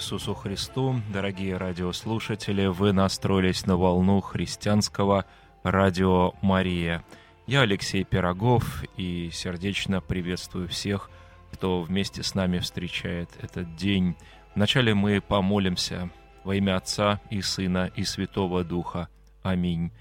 Иисусу Христу, дорогие радиослушатели! Вы настроились на волну христианского радио Мария. Я Алексей Пирогов и сердечно приветствую всех, кто вместе с нами встречает этот день. Вначале мы помолимся во имя Отца и Сына и Святого Духа. Аминь.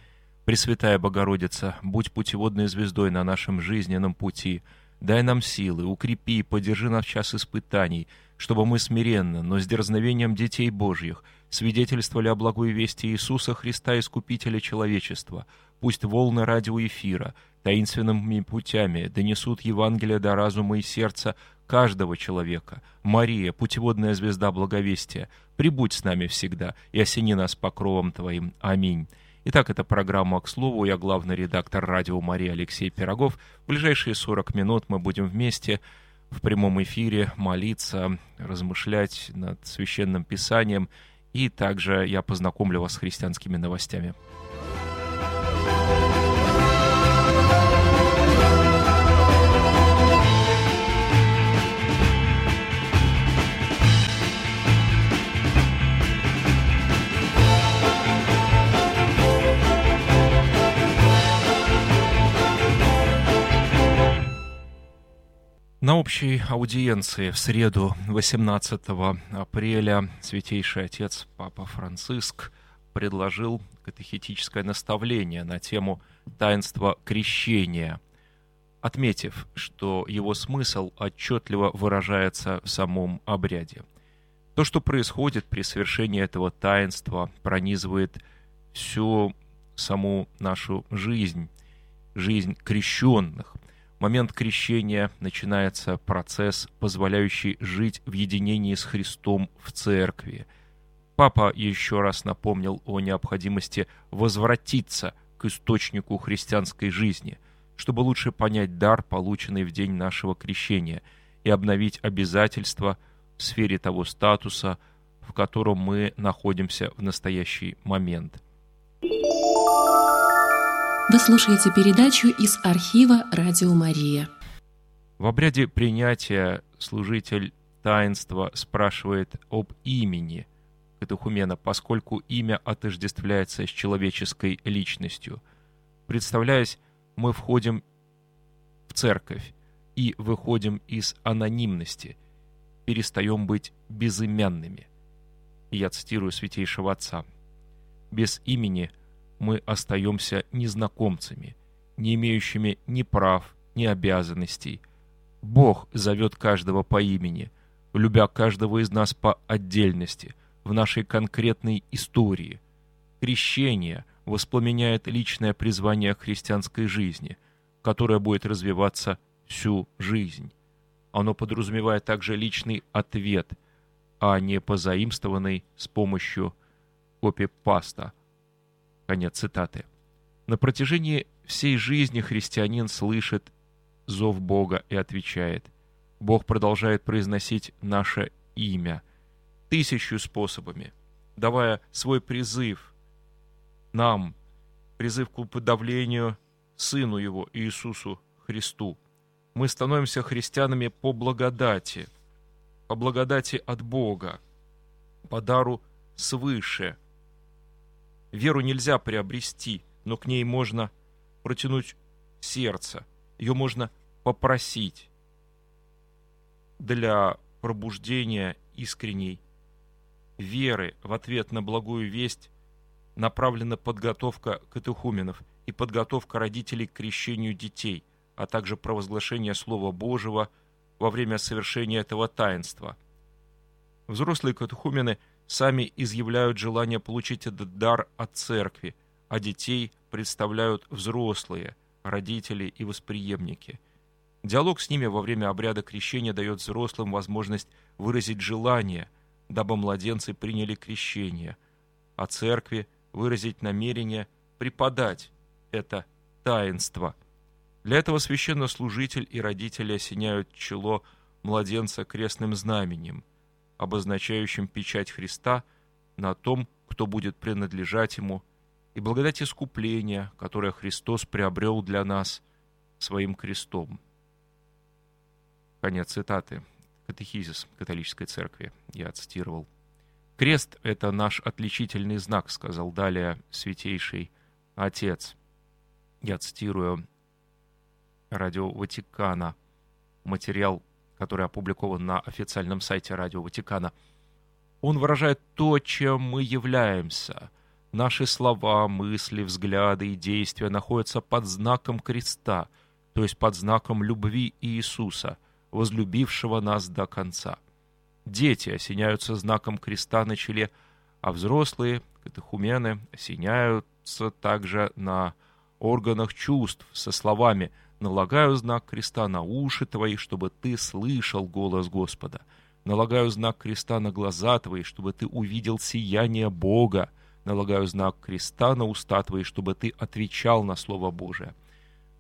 Пресвятая Богородица, будь путеводной звездой на нашем жизненном пути. Дай нам силы, укрепи и поддержи нас в час испытаний – чтобы мы смиренно, но с дерзновением детей Божьих свидетельствовали о благой вести Иисуса Христа, Искупителя человечества. Пусть волны радиоэфира таинственными путями донесут Евангелие до разума и сердца каждого человека. Мария, путеводная звезда благовестия, прибудь с нами всегда и осени нас покровом Твоим. Аминь. Итак, это программа «К слову». Я главный редактор радио Мария Алексей Пирогов. В ближайшие 40 минут мы будем вместе в прямом эфире молиться, размышлять над священным писанием. И также я познакомлю вас с христианскими новостями. На общей аудиенции в среду 18 апреля Святейший Отец Папа Франциск предложил катехетическое наставление на тему таинства крещения, отметив, что его смысл отчетливо выражается в самом обряде. То, что происходит при совершении этого таинства, пронизывает всю саму нашу жизнь, жизнь крещенных – момент крещения начинается процесс, позволяющий жить в единении с Христом в церкви. Папа еще раз напомнил о необходимости возвратиться к источнику христианской жизни, чтобы лучше понять дар, полученный в день нашего крещения, и обновить обязательства в сфере того статуса, в котором мы находимся в настоящий момент – вы слушаете передачу из архива «Радио Мария». В обряде принятия служитель таинства спрашивает об имени катехумена, поскольку имя отождествляется с человеческой личностью. Представляясь, мы входим в церковь и выходим из анонимности, перестаем быть безымянными. я цитирую святейшего отца. «Без имени – мы остаемся незнакомцами, не имеющими ни прав, ни обязанностей. Бог зовет каждого по имени, любя каждого из нас по отдельности, в нашей конкретной истории. Крещение воспламеняет личное призвание христианской жизни, которое будет развиваться всю жизнь. Оно подразумевает также личный ответ, а не позаимствованный с помощью копипаста – Конец цитаты. На протяжении всей жизни христианин слышит зов Бога и отвечает. Бог продолжает произносить наше имя тысячу способами, давая свой призыв нам, призыв к уподавлению Сыну Его, Иисусу Христу. Мы становимся христианами по благодати, по благодати от Бога, по дару свыше – Веру нельзя приобрести, но к ней можно протянуть сердце, ее можно попросить для пробуждения искренней веры в ответ на благую весть направлена подготовка катехуменов и подготовка родителей к крещению детей, а также провозглашение Слова Божьего во время совершения этого таинства. Взрослые катехумены – сами изъявляют желание получить этот дар от церкви, а детей представляют взрослые, родители и восприемники. Диалог с ними во время обряда крещения дает взрослым возможность выразить желание, дабы младенцы приняли крещение, а церкви выразить намерение преподать это таинство. Для этого священнослужитель и родители осеняют чело младенца крестным знаменем – обозначающим печать Христа на том, кто будет принадлежать Ему, и благодать искупления, которое Христос приобрел для нас своим крестом. Конец цитаты. катехизис католической церкви я цитировал. «Крест — это наш отличительный знак», — сказал далее святейший отец. Я цитирую Радио Ватикана, материал, который опубликован на официальном сайте Радио Ватикана. Он выражает то, чем мы являемся. Наши слова, мысли, взгляды и действия находятся под знаком креста, то есть под знаком любви Иисуса, возлюбившего нас до конца. Дети осеняются знаком креста на челе, а взрослые, катехумены, осеняются также на органах чувств со словами – Налагаю знак креста на уши твои, чтобы ты слышал голос Господа. Налагаю знак креста на глаза твои, чтобы ты увидел сияние Бога. Налагаю знак креста на уста твои, чтобы ты отвечал на Слово Божие.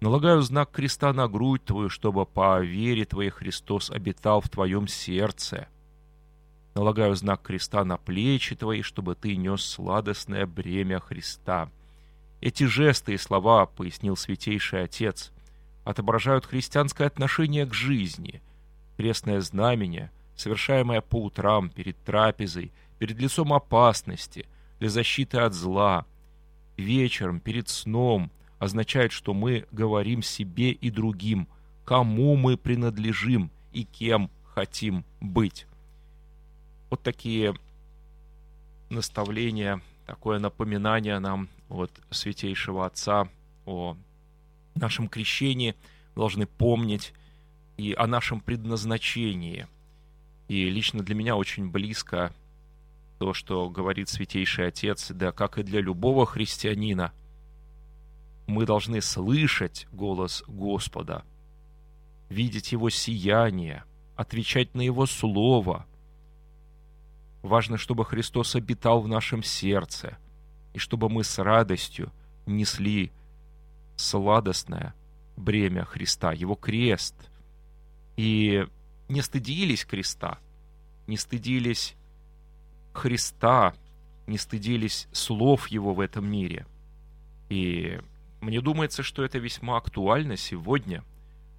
Налагаю знак креста на грудь твою, чтобы по вере твоей Христос обитал в твоем сердце. Налагаю знак креста на плечи твои, чтобы ты нес сладостное бремя Христа. Эти жесты и слова, пояснил Святейший Отец, отображают христианское отношение к жизни. Крестное знамение, совершаемое по утрам, перед трапезой, перед лицом опасности, для защиты от зла, вечером, перед сном, означает, что мы говорим себе и другим, кому мы принадлежим и кем хотим быть. Вот такие наставления, такое напоминание нам от Святейшего Отца о нашем крещении должны помнить и о нашем предназначении. И лично для меня очень близко то, что говорит Святейший Отец, да как и для любого христианина, мы должны слышать голос Господа, видеть Его сияние, отвечать на Его Слово. Важно, чтобы Христос обитал в нашем сердце, и чтобы мы с радостью несли сладостное бремя Христа, его крест. И не стыдились креста, не стыдились Христа, не стыдились слов его в этом мире. И мне думается, что это весьма актуально сегодня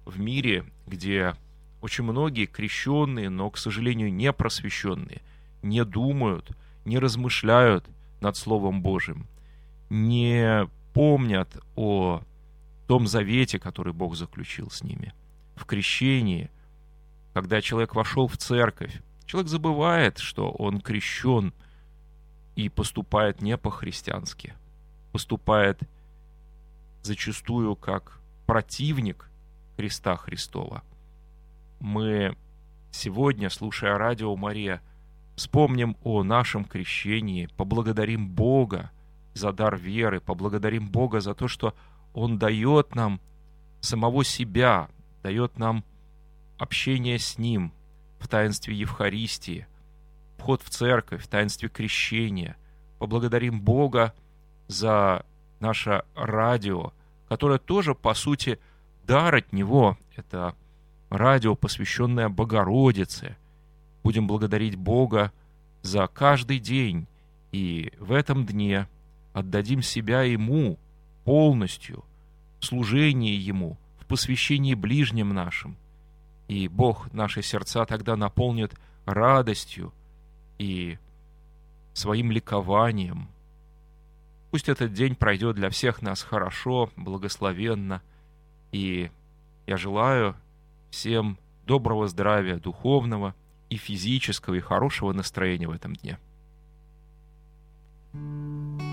в мире, где очень многие крещенные, но, к сожалению, не просвещенные, не думают, не размышляют над Словом Божьим, не помнят о том завете, который Бог заключил с ними, в крещении, когда человек вошел в церковь, человек забывает, что он крещен и поступает не по-христиански, поступает зачастую как противник Христа Христова. Мы сегодня, слушая радио Мария, вспомним о нашем крещении, поблагодарим Бога за дар веры, поблагодарим Бога за то, что он дает нам самого себя, дает нам общение с Ним в таинстве Евхаристии, вход в церковь, в таинстве крещения. Поблагодарим Бога за наше радио, которое тоже, по сути, дар от Него. Это радио, посвященное Богородице. Будем благодарить Бога за каждый день, и в этом дне отдадим себя Ему – полностью в служении Ему, в посвящении ближним нашим. И Бог наши сердца тогда наполнит радостью и своим ликованием. Пусть этот день пройдет для всех нас хорошо, благословенно. И я желаю всем доброго здравия духовного и физического, и хорошего настроения в этом дне. thank you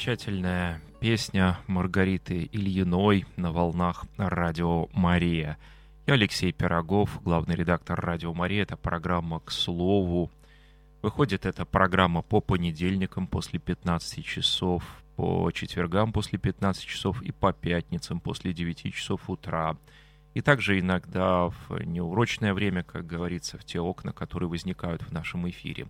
замечательная песня Маргариты Ильиной на волнах радио Мария. Я Алексей Пирогов, главный редактор радио Мария. Это программа «К слову». Выходит эта программа по понедельникам после 15 часов, по четвергам после 15 часов и по пятницам после 9 часов утра. И также иногда в неурочное время, как говорится, в те окна, которые возникают в нашем эфире.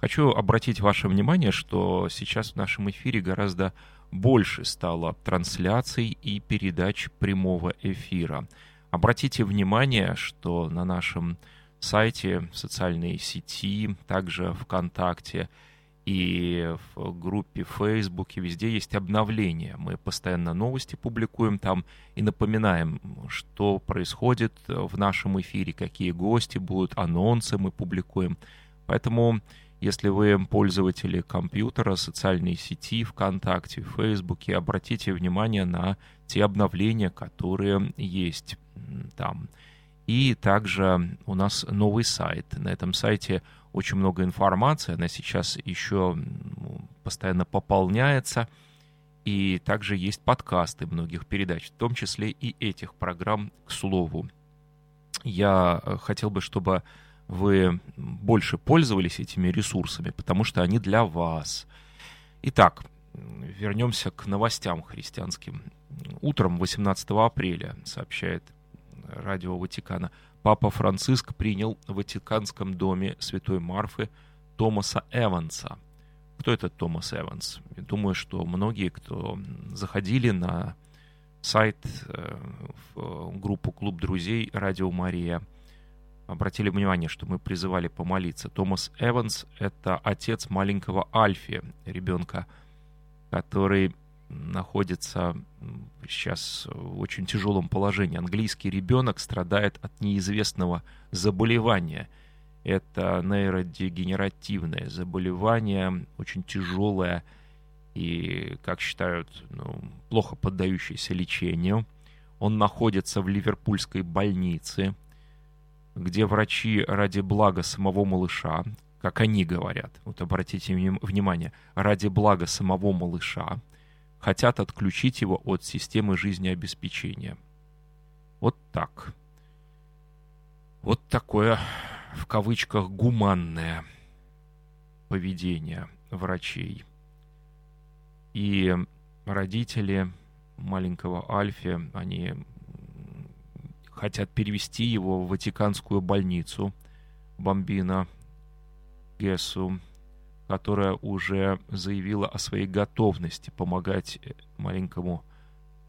Хочу обратить ваше внимание, что сейчас в нашем эфире гораздо больше стало трансляций и передач прямого эфира. Обратите внимание, что на нашем сайте, в социальной сети, также ВКонтакте и в группе Фейсбуке, везде есть обновления. Мы постоянно новости публикуем там и напоминаем, что происходит в нашем эфире, какие гости будут, анонсы мы публикуем. Поэтому если вы пользователи компьютера, социальной сети, ВКонтакте, Фейсбуке, обратите внимание на те обновления, которые есть там. И также у нас новый сайт. На этом сайте очень много информации. Она сейчас еще постоянно пополняется. И также есть подкасты многих передач, в том числе и этих программ, к слову. Я э, хотел бы, чтобы вы больше пользовались этими ресурсами, потому что они для вас. Итак, вернемся к новостям христианским. Утром 18 апреля, сообщает радио Ватикана, Папа Франциск принял в Ватиканском доме Святой Марфы Томаса Эванса. Кто этот Томас Эванс? Я думаю, что многие, кто заходили на сайт, э, в группу «Клуб друзей» Радио Мария, обратили внимание, что мы призывали помолиться. Томас Эванс — это отец маленького Альфи, ребенка, который находится сейчас в очень тяжелом положении. Английский ребенок страдает от неизвестного заболевания. Это нейродегенеративное заболевание, очень тяжелое и, как считают, ну, плохо поддающееся лечению. Он находится в ливерпульской больнице, где врачи ради блага самого малыша, как они говорят, вот обратите внимание, ради блага самого малыша, хотят отключить его от системы жизнеобеспечения. Вот так. Вот такое, в кавычках, гуманное поведение врачей. И родители маленького Альфи, они хотят перевести его в Ватиканскую больницу Бомбина Гессу которая уже заявила о своей готовности помогать э, маленькому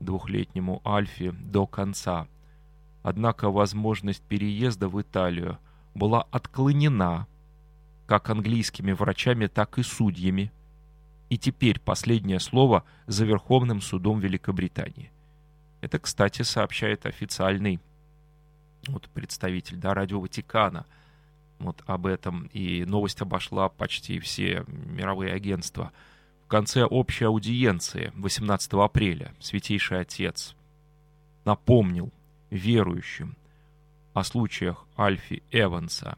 двухлетнему Альфе до конца. Однако возможность переезда в Италию была отклонена как английскими врачами, так и судьями. И теперь последнее слово за Верховным судом Великобритании. Это, кстати, сообщает официальный вот, представитель да, радио Ватикана – вот об этом, и новость обошла почти все мировые агентства. В конце общей аудиенции 18 апреля Святейший Отец напомнил верующим о случаях Альфи Эванса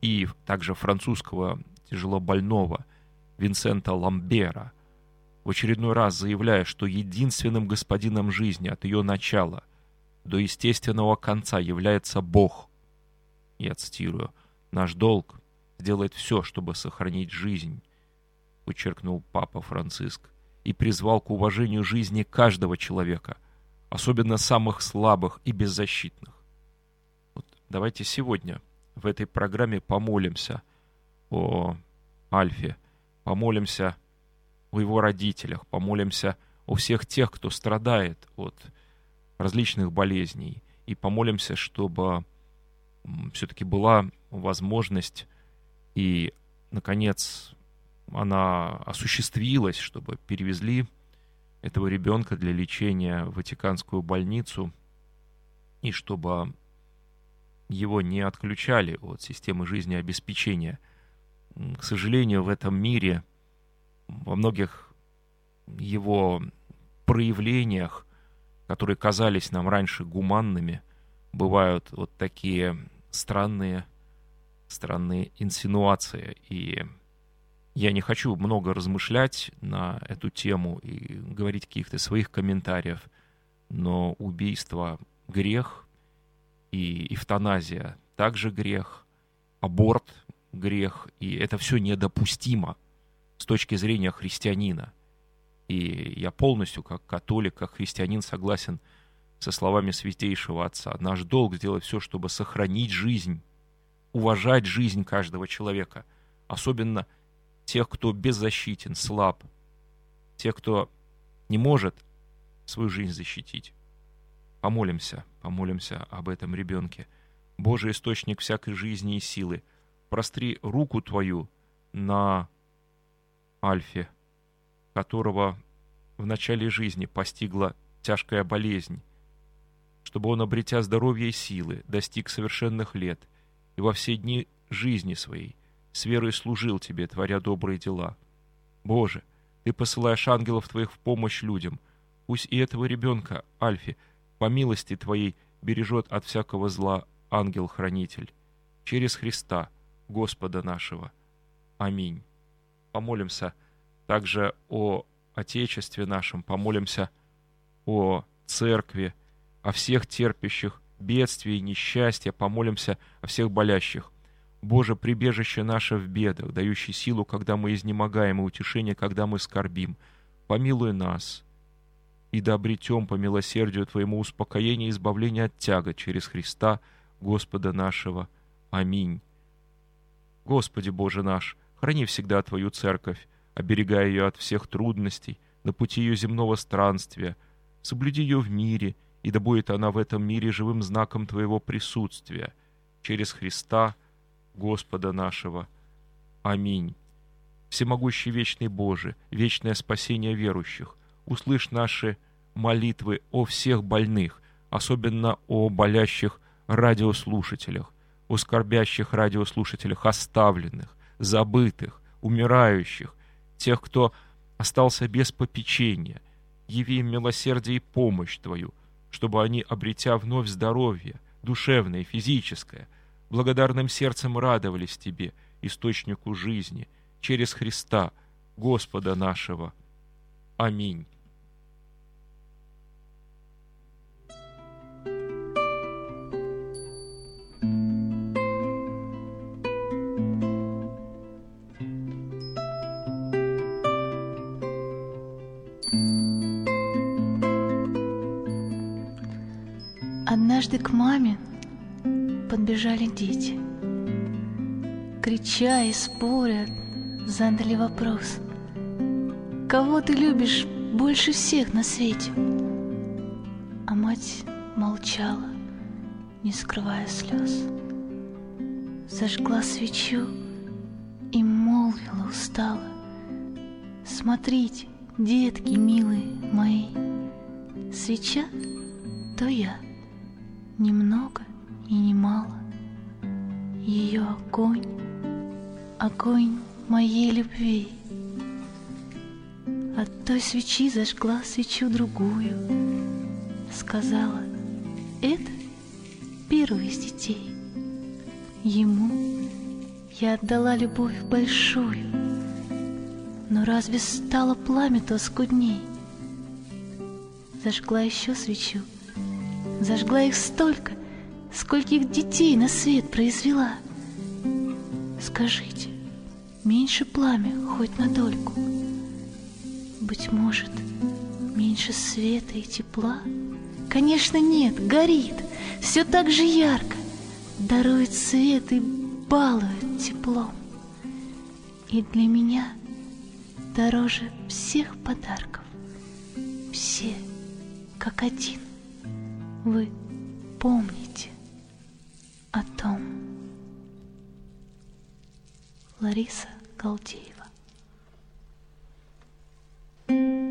и также французского тяжелобольного Винсента Ламбера, в очередной раз заявляя, что единственным господином жизни от ее начала до естественного конца является Бог. Я цитирую – Наш долг — сделать все, чтобы сохранить жизнь, подчеркнул Папа Франциск, и призвал к уважению жизни каждого человека, особенно самых слабых и беззащитных. Вот давайте сегодня в этой программе помолимся о Альфе, помолимся о его родителях, помолимся о всех тех, кто страдает от различных болезней, и помолимся, чтобы все-таки была возможность и, наконец, она осуществилась, чтобы перевезли этого ребенка для лечения в Ватиканскую больницу и чтобы его не отключали от системы жизнеобеспечения. К сожалению, в этом мире во многих его проявлениях, которые казались нам раньше гуманными, бывают вот такие странные, странные инсинуации. И я не хочу много размышлять на эту тему и говорить каких-то своих комментариев, но убийство — грех, и эвтаназия — также грех, аборт — грех, и это все недопустимо с точки зрения христианина. И я полностью, как католик, как христианин, согласен — со словами святейшего Отца. Наш долг сделать все, чтобы сохранить жизнь, уважать жизнь каждого человека, особенно тех, кто беззащитен, слаб, тех, кто не может свою жизнь защитить. Помолимся, помолимся об этом ребенке. Божий источник всякой жизни и силы, простри руку Твою на Альфе, которого в начале жизни постигла тяжкая болезнь, чтобы он, обретя здоровье и силы, достиг совершенных лет и во все дни жизни своей с верой служил тебе, творя добрые дела. Боже, ты посылаешь ангелов твоих в помощь людям. Пусть и этого ребенка, Альфи, по милости твоей бережет от всякого зла ангел-хранитель. Через Христа, Господа нашего. Аминь. Помолимся также о Отечестве нашем, помолимся о Церкви, о всех терпящих бедствия и несчастья, помолимся о всех болящих. Боже, прибежище наше в бедах, дающий силу, когда мы изнемогаем, и утешение, когда мы скорбим. Помилуй нас, и да обретем по милосердию Твоему успокоение и избавление от тяга через Христа, Господа нашего. Аминь. Господи Боже наш, храни всегда Твою церковь, оберегая ее от всех трудностей на пути ее земного странствия, соблюди ее в мире, и да будет она в этом мире живым знаком Твоего присутствия, через Христа, Господа нашего. Аминь. Всемогущий вечный Боже, вечное спасение верующих, услышь наши молитвы о всех больных, особенно о болящих радиослушателях, о скорбящих радиослушателях, оставленных, забытых, умирающих, тех, кто остался без попечения. Яви им милосердие и помощь Твою, чтобы они, обретя вновь здоровье, душевное и физическое, благодарным сердцем радовались Тебе, источнику жизни, через Христа, Господа нашего. Аминь. Однажды к маме подбежали дети. Крича и споря, задали вопрос. Кого ты любишь больше всех на свете? А мать молчала, не скрывая слез. Зажгла свечу и молвила устало. Смотрите, детки милые мои, свеча — то я — немного и немало. Ее огонь, огонь моей любви. От той свечи зажгла свечу другую. Сказала, это первый из детей. Ему я отдала любовь большую, но разве стало пламя то скудней? Зажгла еще свечу — Зажгла их столько, скольких детей на свет произвела. Скажите, меньше пламя хоть на дольку? Быть может, меньше света и тепла? Конечно, нет, горит, все так же ярко, дарует свет и балует теплом. И для меня дороже всех подарков, все как один вы помните о том. Лариса Галдеева ты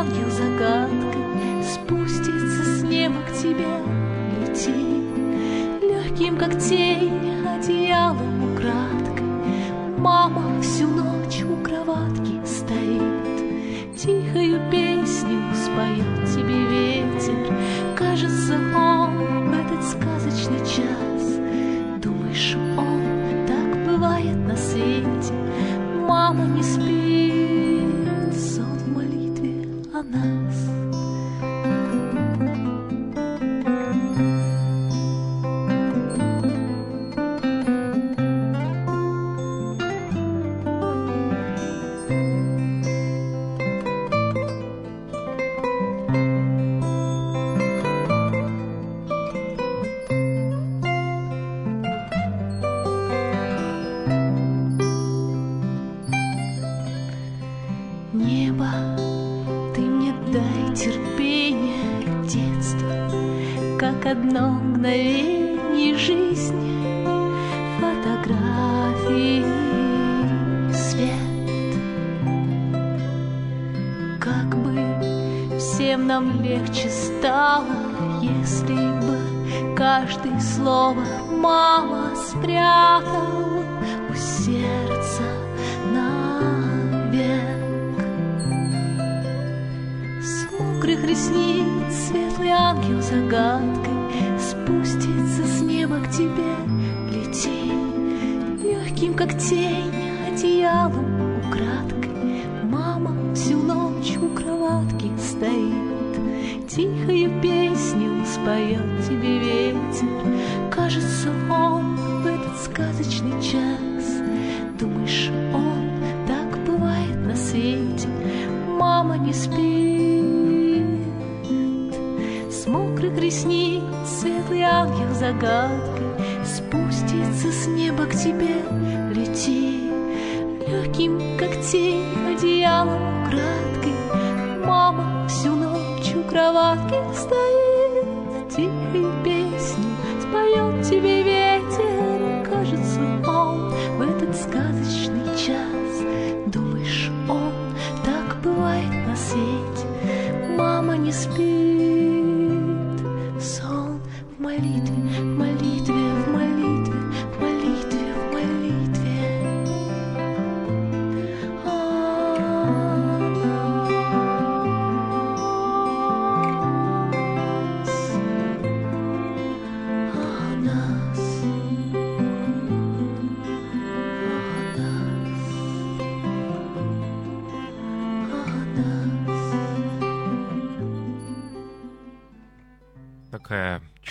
ангел загадкой, спустится с неба к тебе, лети легким как тень одеялом украдкой. Мама всю ночь Как бы всем нам легче стало, если бы каждое слово мама спрятала у сердца навек. С мокрых ресниц светлый ангел загадкой спустится с неба к тебе, лети легким, как тень, одеялом стоит, тихую песню споет тебе ветер. Кажется, он в этот сказочный час. Думаешь, он так бывает на свете? Мама не спит. С мокрых ресниц светлый ангел загадкой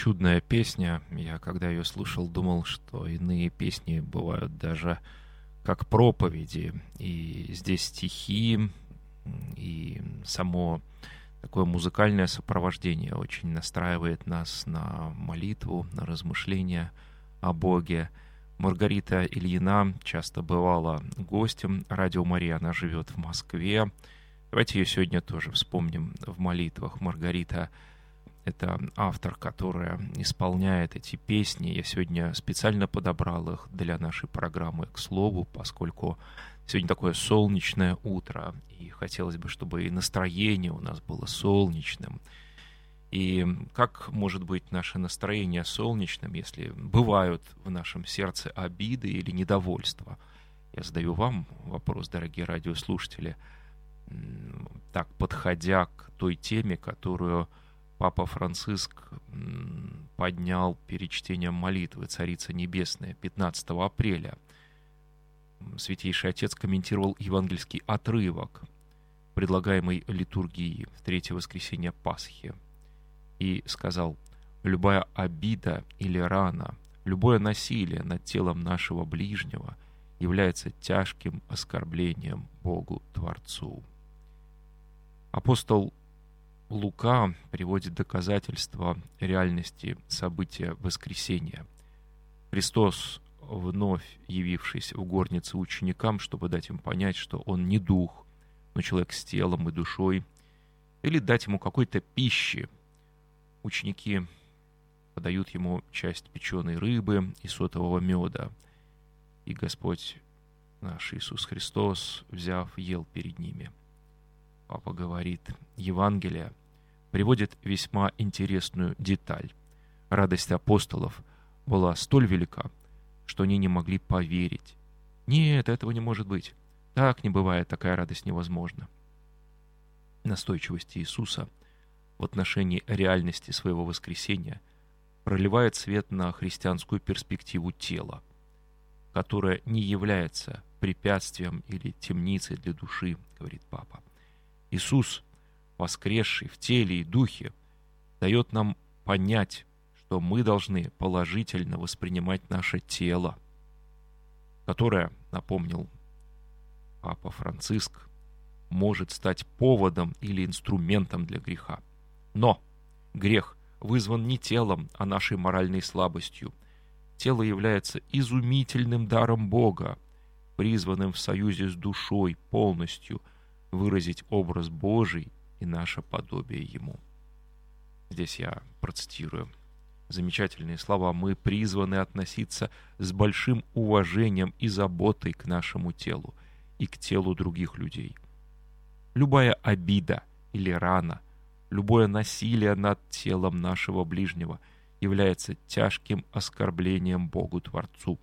чудная песня. Я, когда ее слушал, думал, что иные песни бывают даже как проповеди. И здесь стихи, и само такое музыкальное сопровождение очень настраивает нас на молитву, на размышления о Боге. Маргарита Ильина часто бывала гостем радио Мария, она живет в Москве. Давайте ее сегодня тоже вспомним в молитвах. Маргарита — это автор, которая исполняет эти песни. Я сегодня специально подобрал их для нашей программы «К слову», поскольку сегодня такое солнечное утро, и хотелось бы, чтобы и настроение у нас было солнечным. И как может быть наше настроение солнечным, если бывают в нашем сердце обиды или недовольства? Я задаю вам вопрос, дорогие радиослушатели, так подходя к той теме, которую Папа Франциск поднял перед чтением молитвы «Царица Небесная» 15 апреля. Святейший Отец комментировал евангельский отрывок предлагаемой литургии в третье воскресенье Пасхи и сказал, «Любая обида или рана, любое насилие над телом нашего ближнего является тяжким оскорблением Богу Творцу». Апостол Лука приводит доказательства реальности события воскресения. Христос, вновь явившись в горнице ученикам, чтобы дать им понять, что он не дух, но человек с телом и душой, или дать ему какой-то пищи, ученики подают ему часть печеной рыбы и сотового меда. И Господь наш Иисус Христос, взяв, ел перед ними. Папа говорит, Евангелие приводит весьма интересную деталь. Радость апостолов была столь велика, что они не могли поверить. Нет, этого не может быть. Так не бывает, такая радость невозможна. Настойчивость Иисуса в отношении реальности своего воскресения проливает свет на христианскую перспективу тела, которая не является препятствием или темницей для души, говорит Папа. Иисус, воскресший в теле и духе, дает нам понять, что мы должны положительно воспринимать наше тело, которое, напомнил Папа Франциск, может стать поводом или инструментом для греха. Но грех вызван не телом, а нашей моральной слабостью. Тело является изумительным даром Бога, призванным в союзе с душой полностью выразить образ Божий и наше подобие Ему. Здесь я процитирую замечательные слова. Мы призваны относиться с большим уважением и заботой к нашему телу и к телу других людей. Любая обида или рана, любое насилие над телом нашего ближнего является тяжким оскорблением Богу Творцу.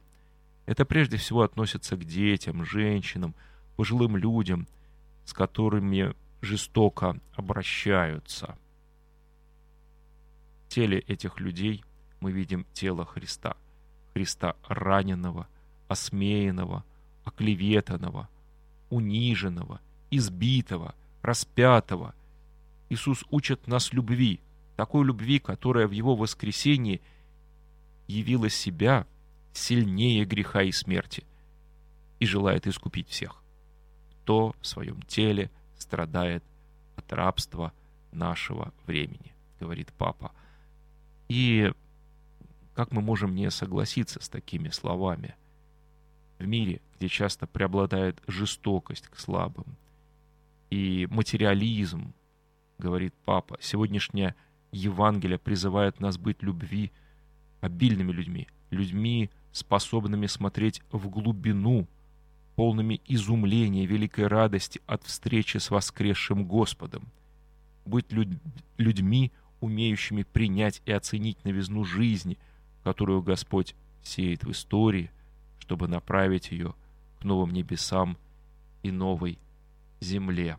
Это прежде всего относится к детям, женщинам, пожилым людям, с которыми жестоко обращаются – в теле этих людей мы видим тело Христа. Христа раненого, осмеянного, оклеветанного, униженного, избитого, распятого. Иисус учит нас любви, такой любви, которая в Его воскресении явила себя сильнее греха и смерти и желает искупить всех, кто в своем теле страдает от рабства нашего времени, говорит Папа. И как мы можем не согласиться с такими словами? В мире, где часто преобладает жестокость к слабым и материализм, говорит папа, сегодняшнее Евангелие призывает нас быть любви обильными людьми, людьми, способными смотреть в глубину, полными изумления, великой радости от встречи с воскресшим Господом, быть людь людьми, умеющими принять и оценить новизну жизни, которую Господь сеет в истории, чтобы направить ее к новым небесам и новой земле.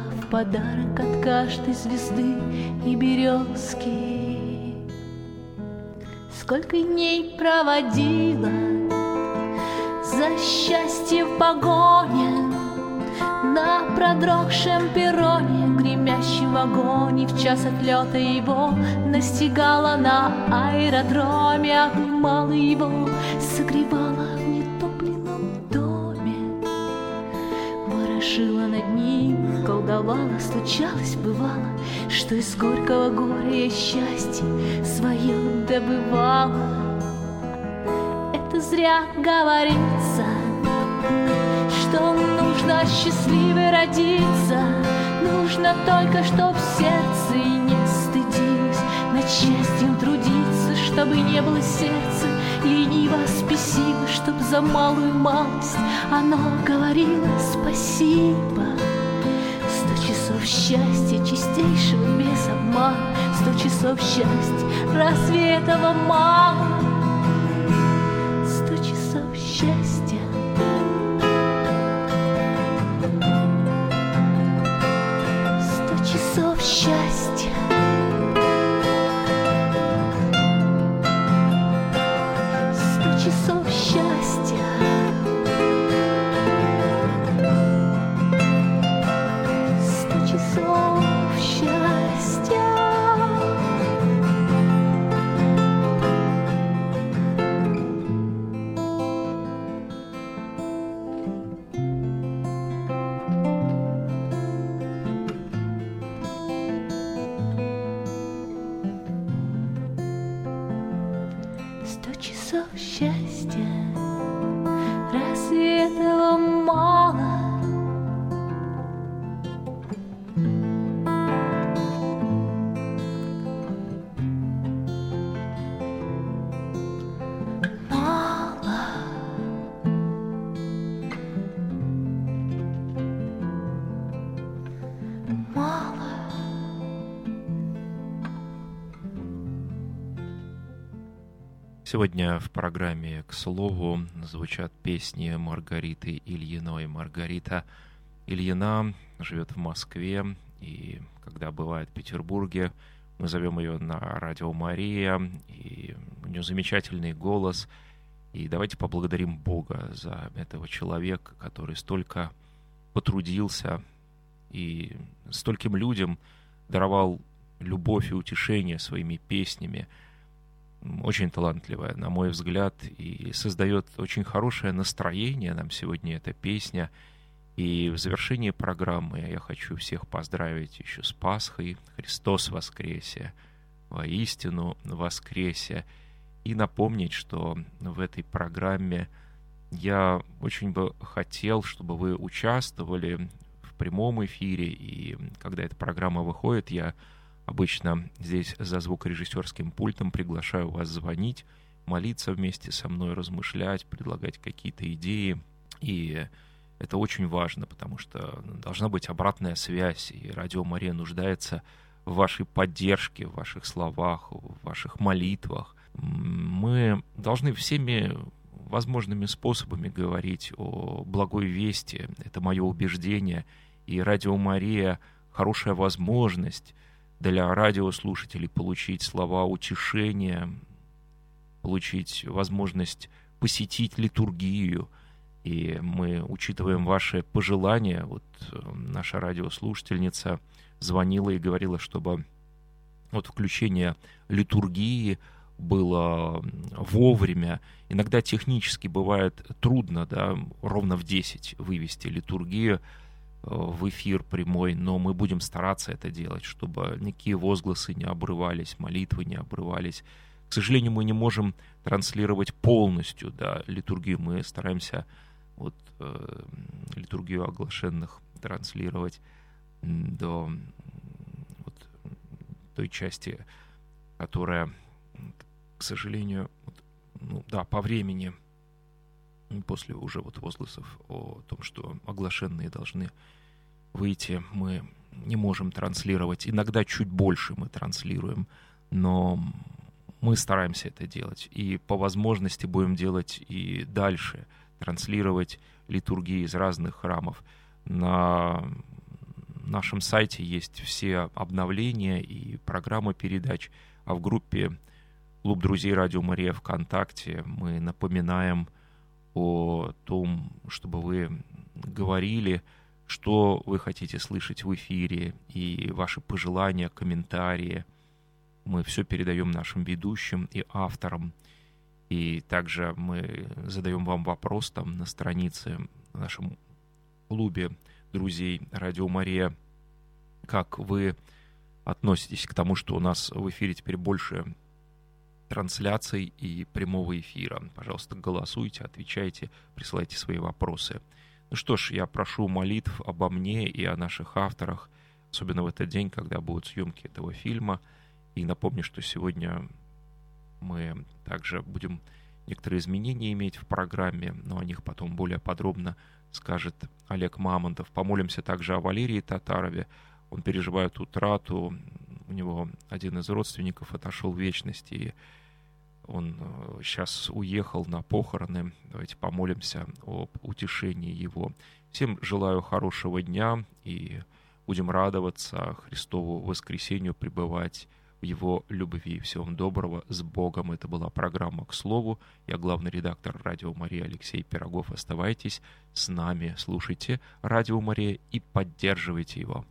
подарок от каждой звезды и березки. Сколько дней проводила за счастье в погоне на продрогшем перроне, гремящем вагоне В час отлета его настигала на аэродроме Обнимала его, согревала колдовала, случалось, бывало Что из горького горя я счастье свое добывала. Это зря говорится что нужно счастливой родиться, Нужно только, чтоб сердце и не стыдилось Над счастьем трудиться, чтобы не было сердца. Лениво спесиво, чтоб за малую малость Оно говорило спасибо. Сто часов счастья чистейшего без обмана, Сто часов счастья, разве этого мало? Сто часов счастья Сегодня в программе «К слову» звучат песни Маргариты Ильиной. Маргарита Ильина живет в Москве, и когда бывает в Петербурге, мы зовем ее на радио Мария, и у нее замечательный голос. И давайте поблагодарим Бога за этого человека, который столько потрудился и стольким людям даровал любовь и утешение своими песнями. Очень талантливая, на мой взгляд, и создает очень хорошее настроение нам сегодня эта песня. И в завершении программы я хочу всех поздравить еще с Пасхой. Христос воскресе! Воистину воскресе! И напомнить, что в этой программе я очень бы хотел, чтобы вы участвовали в прямом эфире. И когда эта программа выходит, я обычно здесь за звукорежиссерским пультом приглашаю вас звонить, молиться вместе со мной, размышлять, предлагать какие-то идеи. И это очень важно, потому что должна быть обратная связь, и Радио Мария нуждается в вашей поддержке, в ваших словах, в ваших молитвах. Мы должны всеми возможными способами говорить о благой вести. Это мое убеждение. И Радио Мария — хорошая возможность для радиослушателей получить слова утешения, получить возможность посетить литургию. И мы учитываем ваши пожелания. Вот э, наша радиослушательница звонила и говорила, чтобы вот включение литургии было вовремя. Иногда технически бывает трудно, да, ровно в 10 вывести литургию в эфир прямой, но мы будем стараться это делать, чтобы никакие возгласы не обрывались, молитвы не обрывались. К сожалению, мы не можем транслировать полностью да, литургию. Мы стараемся вот, э, литургию оглашенных транслировать до вот, той части, которая к сожалению, ну, да, по времени, после уже вот возгласов о том, что оглашенные должны выйти, мы не можем транслировать. Иногда чуть больше мы транслируем, но мы стараемся это делать. И по возможности будем делать и дальше, транслировать литургии из разных храмов. На нашем сайте есть все обновления и программы передач, а в группе Клуб друзей Радио Мария ВКонтакте. Мы напоминаем о том, чтобы вы говорили, что вы хотите слышать в эфире, и ваши пожелания, комментарии. Мы все передаем нашим ведущим и авторам. И также мы задаем вам вопрос там на странице в нашем клубе друзей Радио Мария, как вы относитесь к тому, что у нас в эфире теперь больше трансляций и прямого эфира. Пожалуйста, голосуйте, отвечайте, присылайте свои вопросы. Ну что ж, я прошу молитв обо мне и о наших авторах, особенно в этот день, когда будут съемки этого фильма. И напомню, что сегодня мы также будем некоторые изменения иметь в программе, но о них потом более подробно скажет Олег Мамонтов. Помолимся также о Валерии Татарове. Он переживает утрату. У него один из родственников отошел в вечность, и он сейчас э, уехал на похороны. Давайте помолимся об утешении его. Всем желаю хорошего дня и будем радоваться Христову воскресению, пребывать в Его любви. Всего вам доброго, с Богом. Это была программа «К слову». Я главный редактор «Радио Мария» Алексей Пирогов. Оставайтесь с нами, слушайте «Радио Мария» и поддерживайте его.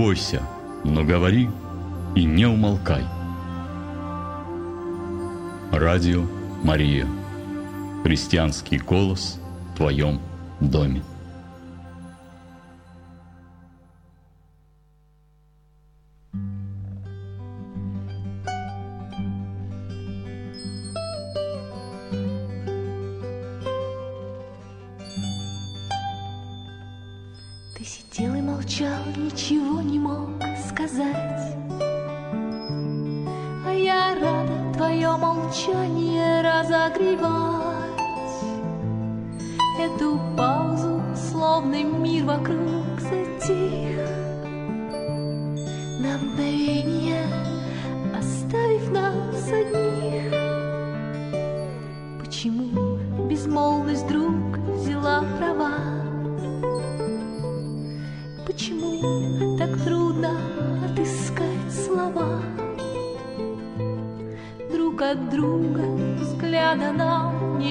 Бойся, но говори и не умолкай. Радио Мария. Христианский голос в твоем доме.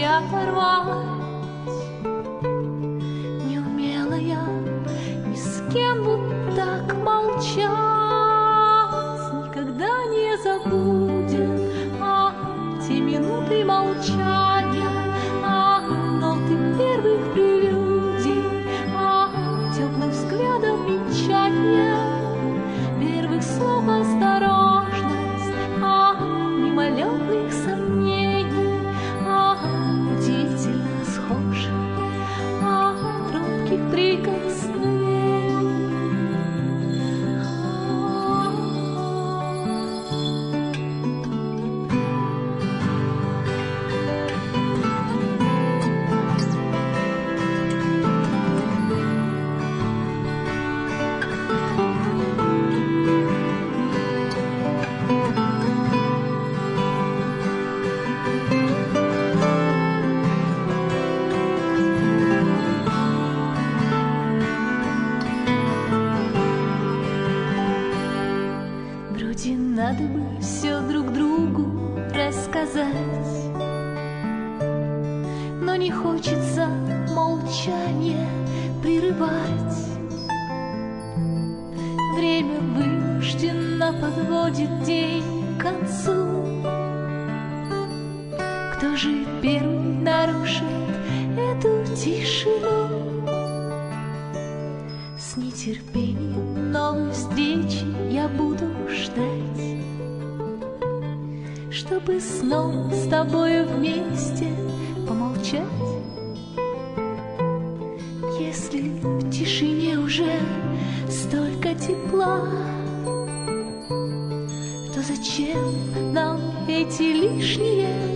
Нам не не хочется молчание прерывать. Время вынужденно подводит день к концу. Кто же первый нарушит эту тишину? С нетерпением новой встречи я буду ждать, Чтобы снова с тобой вместе помолчать. Если в тишине уже столько тепла, То зачем нам эти лишние